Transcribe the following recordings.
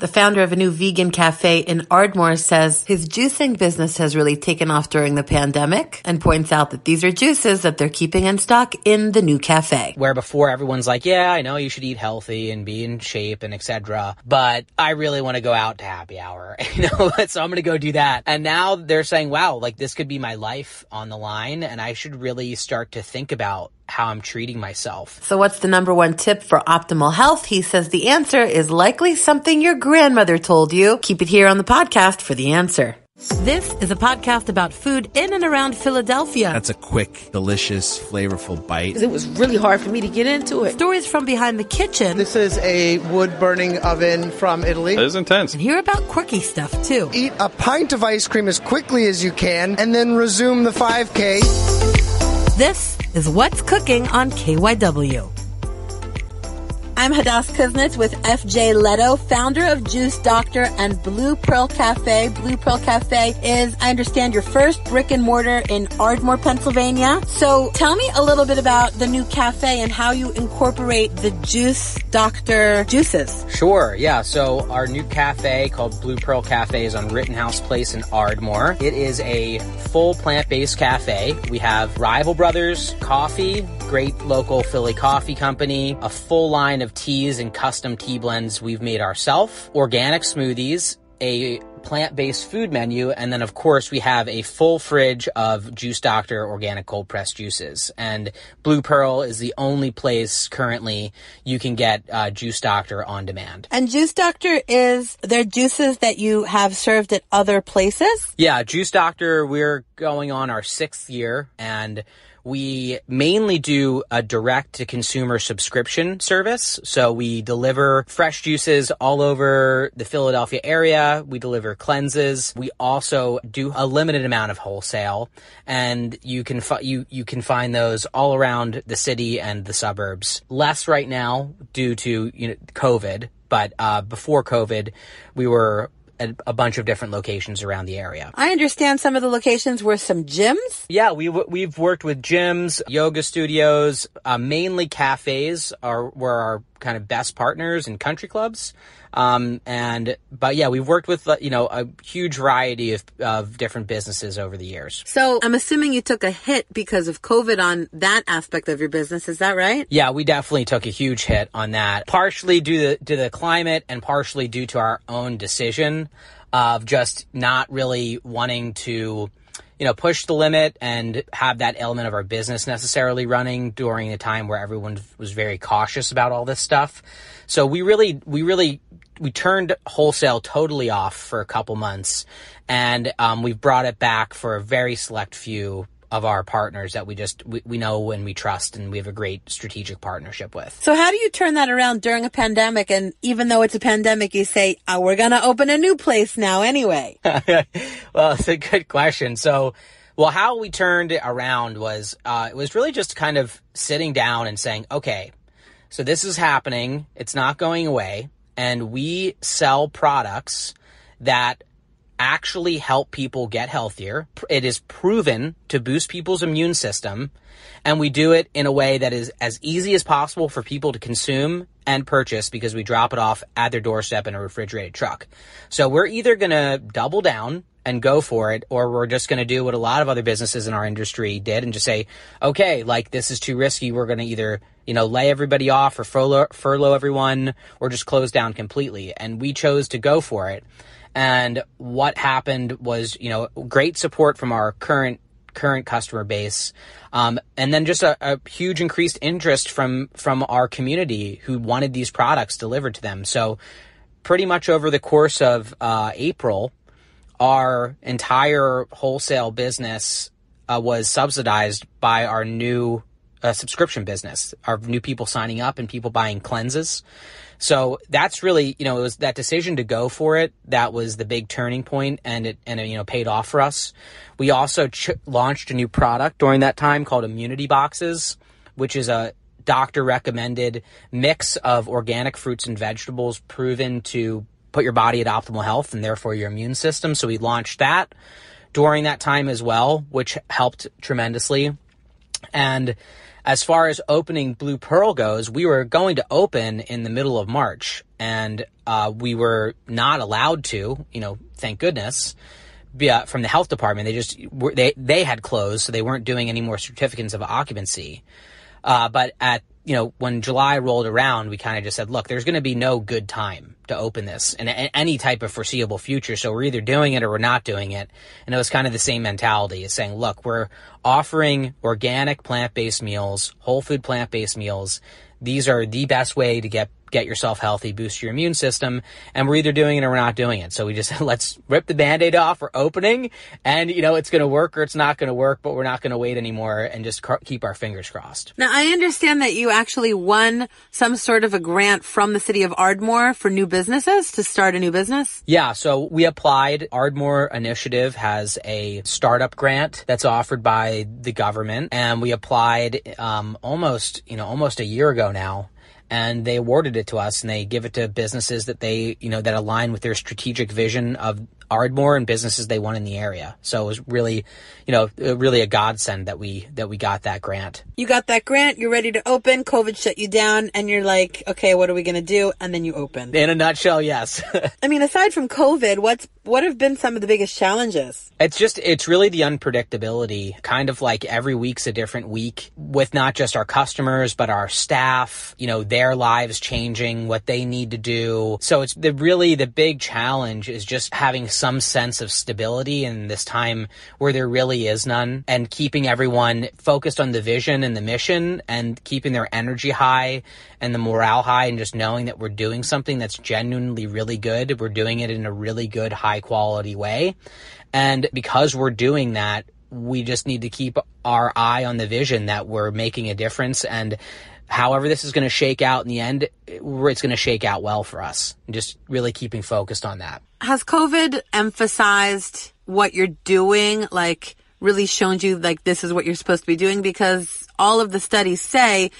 The founder of a new vegan cafe in Ardmore says his juicing business has really taken off during the pandemic and points out that these are juices that they're keeping in stock in the new cafe. Where before everyone's like, yeah, I know you should eat healthy and be in shape and etc. But I really want to go out to happy hour, you know, so I'm going to go do that. And now they're saying, wow, like this could be my life on the line and I should really start to think about how I'm treating myself. So what's the number one tip for optimal health? He says the answer is likely something your grandmother told you. Keep it here on the podcast for the answer. This is a podcast about food in and around Philadelphia. That's a quick, delicious, flavorful bite. It was really hard for me to get into it. Stories from behind the kitchen. This is a wood burning oven from Italy. It is intense. And hear about quirky stuff too. Eat a pint of ice cream as quickly as you can and then resume the 5K. This is What's Cooking on KYW. I'm Hadas Kuznits with FJ Leto, founder of Juice Doctor and Blue Pearl Cafe. Blue Pearl Cafe is, I understand, your first brick and mortar in Ardmore, Pennsylvania. So tell me a little bit about the new cafe and how you incorporate the Juice Doctor juices. Sure, yeah. So our new cafe called Blue Pearl Cafe is on Rittenhouse Place in Ardmore. It is a full plant-based cafe. We have Rival Brothers Coffee, great local Philly coffee company, a full line of teas and custom tea blends we've made ourselves, organic smoothies, a plant-based food menu, and then of course we have a full fridge of Juice Doctor organic cold pressed juices. And Blue Pearl is the only place currently you can get uh, Juice Doctor on demand. And Juice Doctor is their juices that you have served at other places? Yeah, Juice Doctor, we're going on our sixth year and we mainly do a direct to consumer subscription service. So we deliver fresh juices all over the Philadelphia area. We deliver cleanses. We also do a limited amount of wholesale and you can fi- you you can find those all around the city and the suburbs. Less right now due to you know COVID, but uh, before COVID, we were at a bunch of different locations around the area. I understand some of the locations were some gyms. Yeah, we we've worked with gyms, yoga studios, uh, mainly cafes are were our kind of best partners and country clubs. Um, and but yeah, we've worked with you know a huge variety of, of different businesses over the years. So I'm assuming you took a hit because of COVID on that aspect of your business. Is that right? Yeah, we definitely took a huge hit on that, partially due to, to the climate and partially due to our own decision of just not really wanting to you know, push the limit and have that element of our business necessarily running during a time where everyone was very cautious about all this stuff. So we really, we really, we turned wholesale totally off for a couple months and um, we've brought it back for a very select few of our partners that we just we, we know and we trust and we have a great strategic partnership with. So how do you turn that around during a pandemic and even though it's a pandemic you say oh, we're going to open a new place now anyway? well, it's a good question. So well, how we turned it around was uh, it was really just kind of sitting down and saying, okay, so this is happening. It's not going away. And we sell products that actually help people get healthier. It is proven to boost people's immune system. And we do it in a way that is as easy as possible for people to consume and purchase because we drop it off at their doorstep in a refrigerated truck. So we're either going to double down and go for it, or we're just going to do what a lot of other businesses in our industry did and just say, okay, like this is too risky. We're going to either, you know, lay everybody off or furlough, furlough everyone or just close down completely. And we chose to go for it. And what happened was, you know, great support from our current current customer base, um, and then just a, a, huge increased interest from from our community who wanted these products delivered to them. So, pretty much over the course of uh, April, our entire wholesale business uh, was subsidized by our new uh, subscription business, our new people signing up and people buying cleanses. So that's really, you know, it was that decision to go for it that was the big turning point, and it and it, you know paid off for us. We also ch- launched a new product during that time called Immunity Boxes, which is a doctor recommended mix of organic fruits and vegetables proven to put your body at optimal health and therefore your immune system. So we launched that during that time as well, which helped tremendously. And as far as opening Blue Pearl goes, we were going to open in the middle of March and uh, we were not allowed to, you know, thank goodness. Via, from the health department, they just they they had closed, so they weren't doing any more certificates of occupancy. Uh, but at you know, when July rolled around, we kind of just said, look, there's going to be no good time to open this in any type of foreseeable future. So we're either doing it or we're not doing it. And it was kind of the same mentality as saying, look, we're offering organic plant based meals, whole food plant based meals. These are the best way to get get yourself healthy, boost your immune system. And we're either doing it or we're not doing it. So we just let's rip the band-aid off. We're opening and you know, it's going to work or it's not going to work, but we're not going to wait anymore and just cr- keep our fingers crossed. Now I understand that you actually won some sort of a grant from the city of Ardmore for new businesses to start a new business. Yeah. So we applied. Ardmore Initiative has a startup grant that's offered by the government and we applied, um, almost, you know, almost a year ago now and they awarded it to us and they give it to businesses that they, you know, that align with their strategic vision of Ardmore and businesses they want in the area. So it was really, you know, uh, really a godsend that we that we got that grant. You got that grant. You're ready to open. COVID shut you down, and you're like, okay, what are we gonna do? And then you open. In a nutshell, yes. I mean, aside from COVID, what's what have been some of the biggest challenges? It's just it's really the unpredictability. Kind of like every week's a different week with not just our customers but our staff. You know, their lives changing, what they need to do. So it's the really the big challenge is just having some sense of stability in this time where there really is none and keeping everyone focused on the vision and the mission and keeping their energy high and the morale high and just knowing that we're doing something that's genuinely really good. We're doing it in a really good, high quality way. And because we're doing that, we just need to keep our eye on the vision that we're making a difference and however this is going to shake out in the end, it's going to shake out well for us. And just really keeping focused on that. Has COVID emphasized what you're doing? Like really shown you like this is what you're supposed to be doing? Because all of the studies say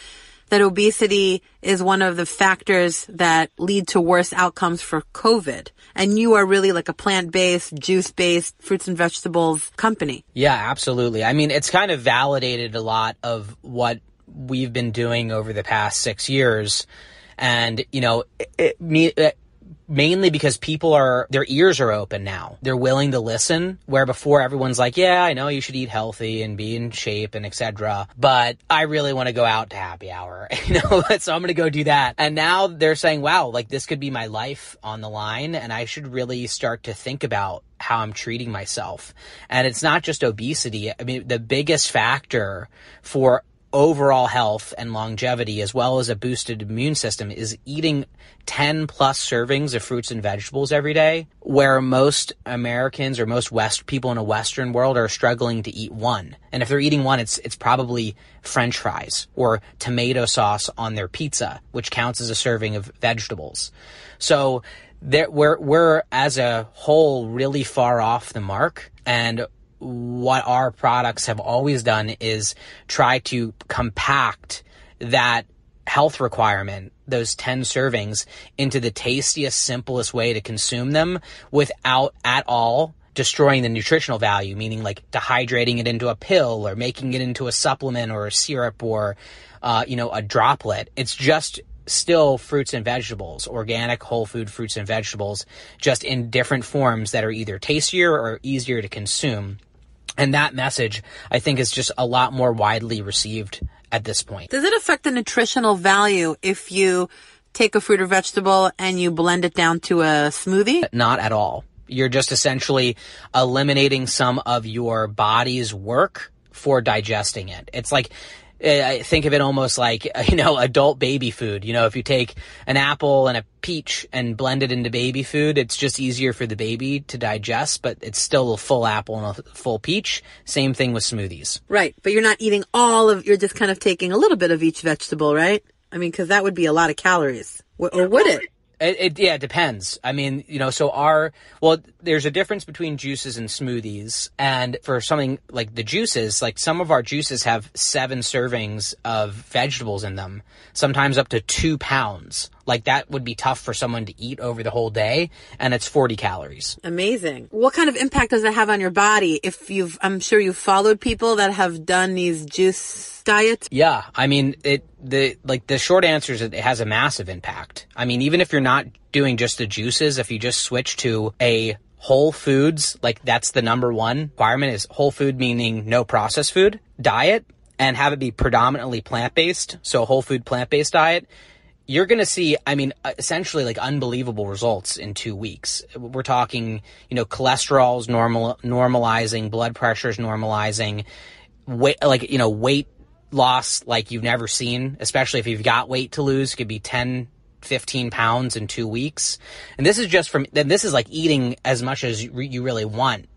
that obesity is one of the factors that lead to worse outcomes for COVID. And you are really like a plant-based, juice-based, fruits and vegetables company. Yeah, absolutely. I mean, it's kind of validated a lot of what we've been doing over the past six years. And, you know, it, it, uh, mainly because people are their ears are open now they're willing to listen where before everyone's like yeah i know you should eat healthy and be in shape and etc but i really want to go out to happy hour you know so i'm gonna go do that and now they're saying wow like this could be my life on the line and i should really start to think about how I'm treating myself. And it's not just obesity. I mean, the biggest factor for overall health and longevity as well as a boosted immune system is eating 10 plus servings of fruits and vegetables every day where most Americans or most west people in a western world are struggling to eat one. And if they're eating one it's it's probably french fries or tomato sauce on their pizza which counts as a serving of vegetables. So there, we're we're as a whole really far off the mark and what our products have always done is try to compact that health requirement, those 10 servings, into the tastiest, simplest way to consume them without at all destroying the nutritional value, meaning like dehydrating it into a pill or making it into a supplement or a syrup or, uh, you know, a droplet. It's just still fruits and vegetables, organic whole food fruits and vegetables, just in different forms that are either tastier or easier to consume. And that message, I think, is just a lot more widely received at this point. Does it affect the nutritional value if you take a fruit or vegetable and you blend it down to a smoothie? Not at all. You're just essentially eliminating some of your body's work for digesting it. It's like, Eh, I think of it almost like, you know, adult baby food. You know, if you take an apple and a peach and blend it into baby food, it's just easier for the baby to digest, but it's still a full apple and a full peach. Same thing with smoothies. Right. But you're not eating all of, you're just kind of taking a little bit of each vegetable, right? I mean, cause that would be a lot of calories. Or would it? It, it, yeah, it depends. I mean, you know, so our, well, there's a difference between juices and smoothies. And for something like the juices, like some of our juices have seven servings of vegetables in them, sometimes up to two pounds. Like that would be tough for someone to eat over the whole day. And it's 40 calories. Amazing. What kind of impact does that have on your body? If you've, I'm sure you've followed people that have done these juice diets. Yeah. I mean, it, the, like the short answer is it has a massive impact. I mean, even if you're not doing just the juices, if you just switch to a whole foods, like that's the number one requirement is whole food, meaning no processed food diet and have it be predominantly plant based. So whole food plant based diet you're going to see, I mean, uh, essentially like unbelievable results in two weeks. We're talking, you know, cholesterol's normal, normalizing, blood pressure's normalizing, weight, like, you know, weight loss like you've never seen, especially if you've got weight to lose, could be 10, 15 pounds in two weeks. And this is just from, then this is like eating as much as you really want.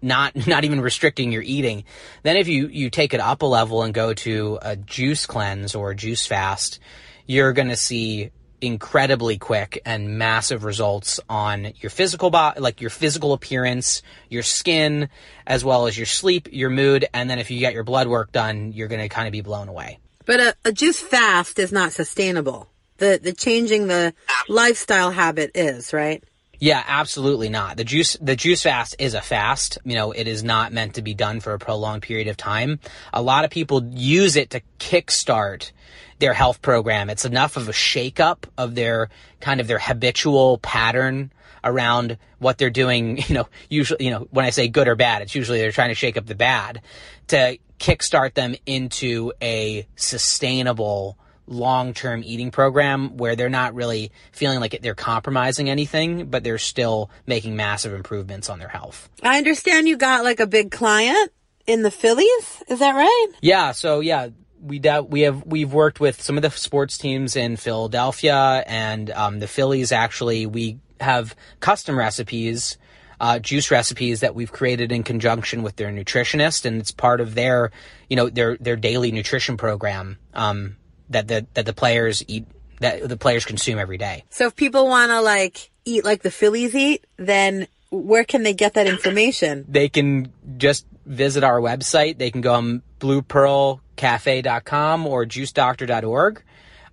Not, not even restricting your eating. Then if you, you take it up a level and go to a juice cleanse or a juice fast, you're going to see incredibly quick and massive results on your physical body, like your physical appearance, your skin, as well as your sleep, your mood. And then if you get your blood work done, you're going to kind of be blown away. But a, a juice fast is not sustainable. The, the changing the lifestyle habit is, right? Yeah, absolutely not. The juice, the juice fast is a fast. You know, it is not meant to be done for a prolonged period of time. A lot of people use it to kickstart their health program. It's enough of a shakeup of their kind of their habitual pattern around what they're doing. You know, usually, you know, when I say good or bad, it's usually they're trying to shake up the bad to kickstart them into a sustainable long-term eating program where they're not really feeling like they're compromising anything, but they're still making massive improvements on their health. I understand you got like a big client in the Phillies. Is that right? Yeah. So yeah, we we have we've worked with some of the sports teams in Philadelphia and um, the Phillies. Actually, we have custom recipes, uh, juice recipes that we've created in conjunction with their nutritionist, and it's part of their you know their their daily nutrition program um, that the that the players eat that the players consume every day. So if people want to like eat like the Phillies eat, then where can they get that information? They can just visit our website. They can go on bluepearlcafe.com or juicedoctor.org.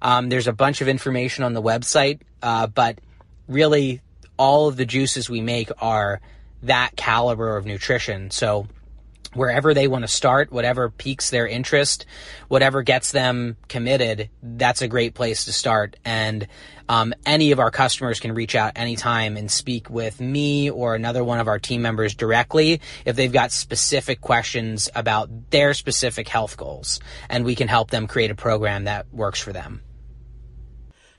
Um, there's a bunch of information on the website, uh, but really all of the juices we make are that caliber of nutrition. So wherever they want to start, whatever piques their interest, whatever gets them committed, that's a great place to start. And um, any of our customers can reach out anytime and speak with me or another one of our team members directly if they've got specific questions about their specific health goals. And we can help them create a program that works for them.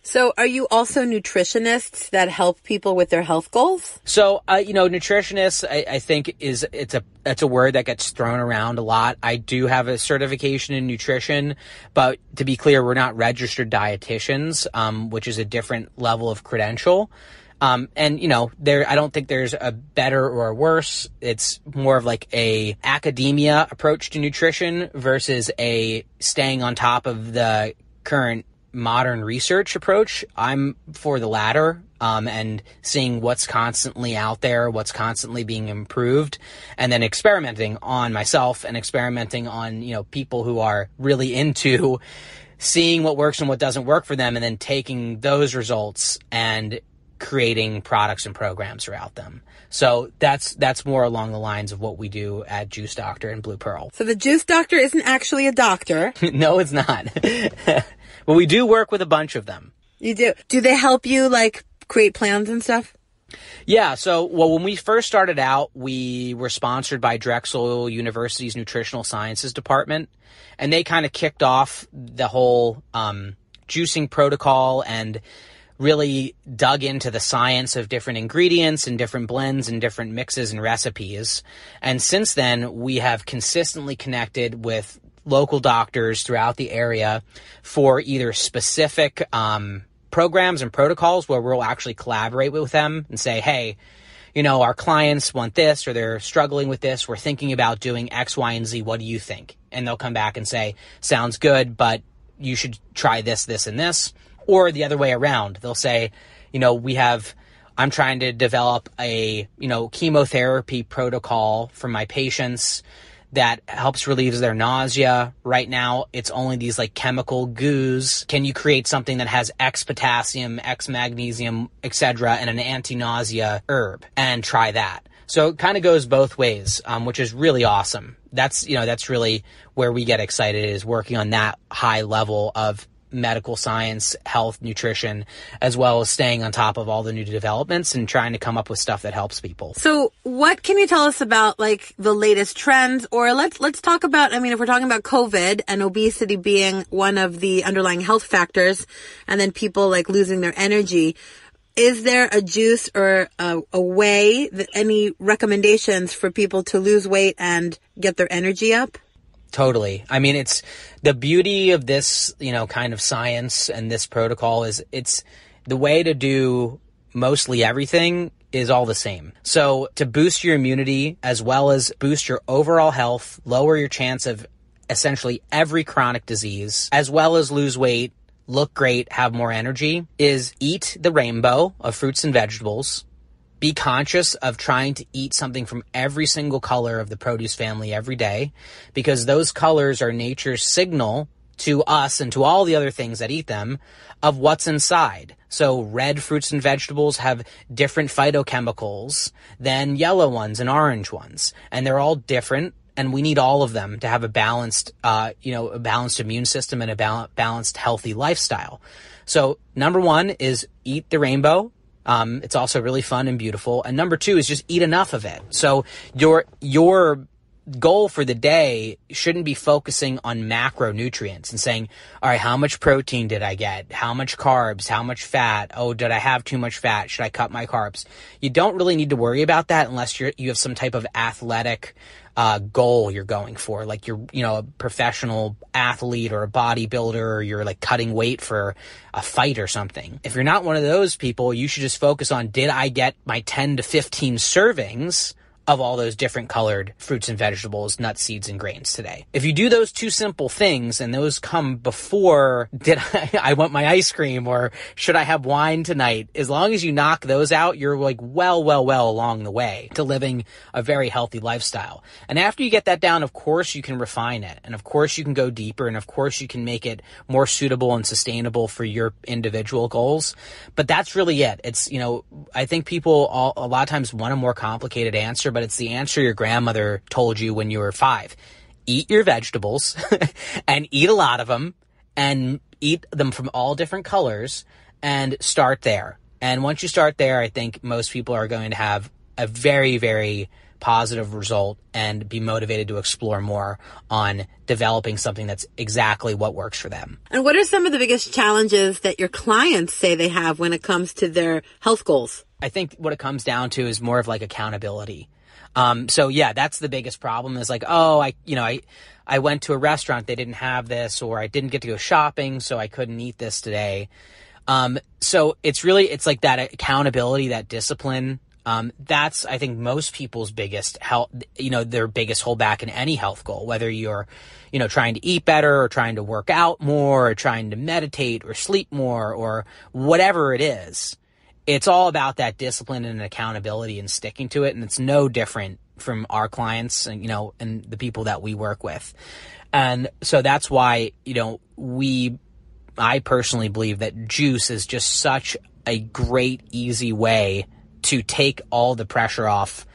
So, are you also nutritionists that help people with their health goals? So, uh, you know, nutritionists, I, I, think is it's a it's a word that gets thrown around a lot. I do have a certification in nutrition, but to be clear, we're not registered dietitians, um, which is a different level of credential. Um, and you know, there, I don't think there's a better or a worse. It's more of like a academia approach to nutrition versus a staying on top of the current modern research approach. I'm for the latter, um, and seeing what's constantly out there, what's constantly being improved, and then experimenting on myself and experimenting on, you know, people who are really into seeing what works and what doesn't work for them, and then taking those results and creating products and programs around them. So that's that's more along the lines of what we do at Juice Doctor and Blue Pearl. So the Juice Doctor isn't actually a doctor. no, it's not. But we do work with a bunch of them. You do. Do they help you like create plans and stuff? Yeah. So, well, when we first started out, we were sponsored by Drexel University's Nutritional Sciences Department, and they kind of kicked off the whole um, juicing protocol and really dug into the science of different ingredients and different blends and different mixes and recipes. And since then, we have consistently connected with local doctors throughout the area for either specific um, programs and protocols where we'll actually collaborate with them and say, hey, you know, our clients want this or they're struggling with this. We're thinking about doing X, Y, and Z. What do you think? And they'll come back and say, sounds good, but you should try this, this, and this. Or the other way around. They'll say, you know, we have, I'm trying to develop a, you know, chemotherapy protocol for my patients that helps relieve their nausea. Right now, it's only these like chemical goos. Can you create something that has X potassium, X magnesium, etc., and an anti-nausea herb and try that? So it kind of goes both ways, um, which is really awesome. That's you know that's really where we get excited is working on that high level of medical science, health, nutrition, as well as staying on top of all the new developments and trying to come up with stuff that helps people. So, what can you tell us about like the latest trends or let's let's talk about I mean if we're talking about COVID and obesity being one of the underlying health factors and then people like losing their energy, is there a juice or a, a way that any recommendations for people to lose weight and get their energy up? Totally. I mean, it's the beauty of this, you know, kind of science and this protocol is it's the way to do mostly everything is all the same. So to boost your immunity as well as boost your overall health, lower your chance of essentially every chronic disease, as well as lose weight, look great, have more energy, is eat the rainbow of fruits and vegetables, be conscious of trying to eat something from every single color of the produce family every day because those colors are nature's signal to us and to all the other things that eat them of what's inside. So red fruits and vegetables have different phytochemicals than yellow ones and orange ones. And they're all different and we need all of them to have a balanced, uh, you know, a balanced immune system and a bal- balanced, healthy lifestyle. So number one is eat the rainbow um, it's also really fun and beautiful. And number two is just eat enough of it. So your your goal for the day shouldn't be focusing on macronutrients and saying, all right, how much protein did I get? How much carbs? How much fat? Oh, did I have too much fat? Should I cut my carbs? You don't really need to worry about that unless you're, you have some type of athletic uh, goal you're going for. Like you're, you know, a professional athlete or a bodybuilder or you're like cutting weight for a fight or something. If you're not one of those people, you should just focus on did I get my 10 to 15 servings of all those different colored fruits and vegetables, nuts, seeds, and grains today. If you do those two simple things and those come before did I, I want my ice cream or should I have wine tonight, as long as you knock those out, you're like well, well, well along the way to living a very healthy lifestyle. And after you get that down, of course you can refine it. And of course you can go deeper and of course you can make it more suitable and sustainable for your individual goals. But that's really it. It's, you know, I think people all, a lot of times want a more complicated answer, but it's the answer your grandmother told you when you were five. Eat your vegetables and eat a lot of them and eat them from all different colors and start there. And once you start there, I think most people are going to have a very, very positive result and be motivated to explore more on developing something that's exactly what works for them. And what are some of the biggest challenges that your clients say they have when it comes to their health goals? I think what it comes down to is more of like accountability. Um, so yeah, that's the biggest problem is like, oh, I, you know, I, I went to a restaurant, they didn't have this, or I didn't get to go shopping, so I couldn't eat this today. Um, so it's really, it's like that accountability, that discipline. Um, that's, I think, most people's biggest health, you know, their biggest holdback in any health goal, whether you're, you know, trying to eat better or trying to work out more or trying to meditate or sleep more or whatever it is it's all about that discipline and accountability and sticking to it. And it's no different from our clients and, you know, and the people that we work with. And so that's why, you know, we, I personally believe that juice is just such a great, easy way to take all the pressure off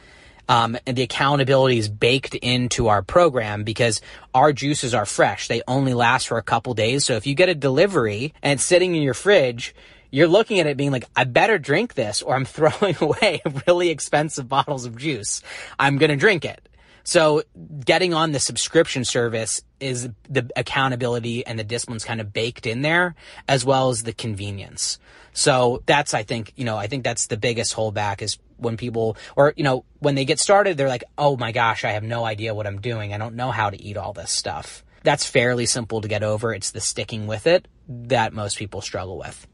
Um, and the accountability is baked into our program because our juices are fresh. They only last for a couple days. So if you get a delivery and it's sitting in your fridge, you're looking at it being like, I better drink this or I'm throwing away really expensive bottles of juice. I'm going to drink it. So getting on the subscription service is the accountability and the discipline's kind of baked in there as well as the convenience. So that's, I think, you know, I think that's the biggest holdback is when people, or, you know, when they get started, they're like, oh my gosh, I have no idea what I'm doing. I don't know how to eat all this stuff. That's fairly simple to get over. It's the sticking with it that most people struggle with.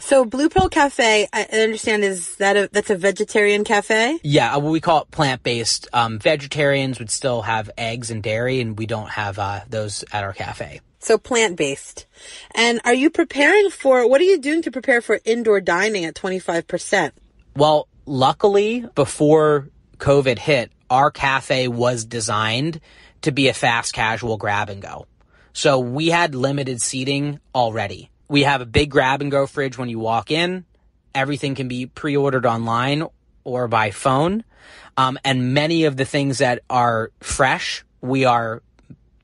So Blue Pearl Cafe, I understand is that a that's a vegetarian cafe? Yeah, uh, we call it plant based. Um, vegetarians would still have eggs and dairy, and we don't have uh, those at our cafe. So plant based. And are you preparing for what are you doing to prepare for indoor dining at twenty five percent? Well, luckily, before COVID hit, our cafe was designed to be a fast casual grab and go. So we had limited seating already we have a big grab and go fridge when you walk in. Everything can be pre ordered online or by phone. Um, and many of the things that are fresh, we are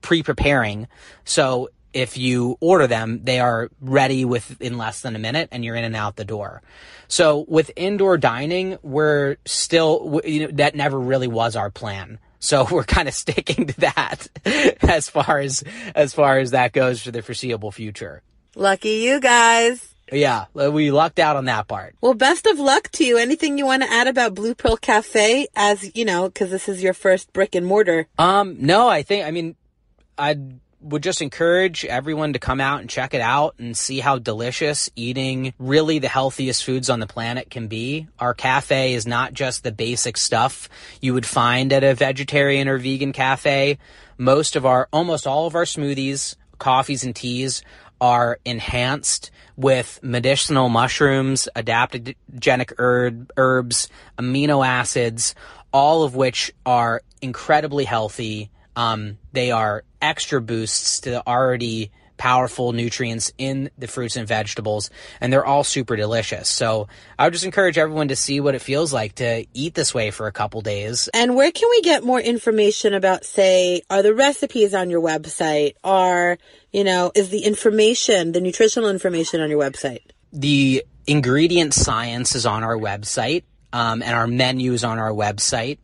pre preparing. So if you order them, they are ready within less than a minute and you're in and out the door. So with indoor dining, we're still, you know, that never really was our plan. So we're kind of sticking to that as far as, as far as that goes for the foreseeable future. Lucky you guys. Yeah, we lucked out on that part. Well, best of luck to you. Anything you want to add about Blue Pearl Cafe as, you know, cuz this is your first brick and mortar? Um, no, I think I mean I would just encourage everyone to come out and check it out and see how delicious eating really the healthiest foods on the planet can be. Our cafe is not just the basic stuff you would find at a vegetarian or vegan cafe. Most of our almost all of our smoothies, coffees and teas are enhanced with medicinal mushrooms, adaptogenic herb, herbs, amino acids, all of which are incredibly healthy. Um, they are extra boosts to the already powerful nutrients in the fruits and vegetables, and they're all super delicious. So I would just encourage everyone to see what it feels like to eat this way for a couple days. And where can we get more information about, say, are the recipes on your website? Are, you know, is the information, the nutritional information on your website? The ingredient science is on our website, um, and our menu is on our website.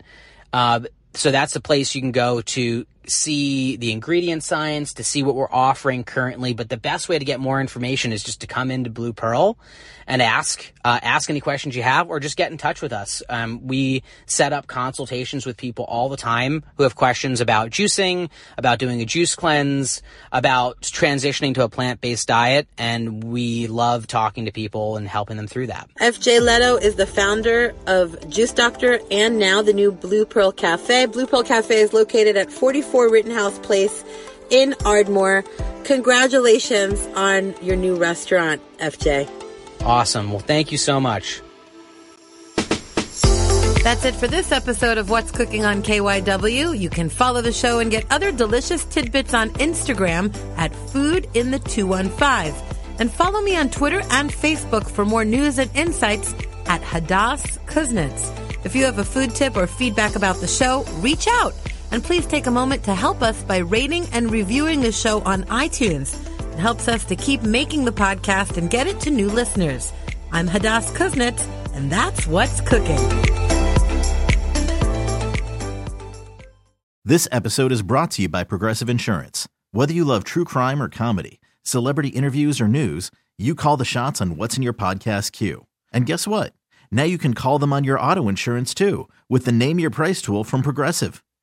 Uh, so that's the place you can go to see the ingredient science, to see what we're offering currently. But the best way to get more information is just to come into Blue Pearl and ask uh, ask any questions you have, or just get in touch with us. Um, we set up consultations with people all the time who have questions about juicing, about doing a juice cleanse, about transitioning to a plant based diet, and we love talking to people and helping them through that. FJ Leto is the founder of Juice Doctor and now the new Blue Pearl Cafe. Blue Pearl Cafe is located at 44 Rittenhouse Place in Ardmore. Congratulations on your new restaurant, FJ. Awesome. Well, thank you so much. That's it for this episode of What's Cooking on KYW. You can follow the show and get other delicious tidbits on Instagram at Food in the 215. And follow me on Twitter and Facebook for more news and insights at Hadas Kuznits. If you have a food tip or feedback about the show, reach out. And please take a moment to help us by rating and reviewing the show on iTunes. It helps us to keep making the podcast and get it to new listeners. I'm Hadas Kuznits, and that's what's cooking. This episode is brought to you by Progressive Insurance. Whether you love true crime or comedy, celebrity interviews or news, you call the shots on what's in your podcast queue. And guess what? Now you can call them on your auto insurance too with the Name Your Price tool from Progressive.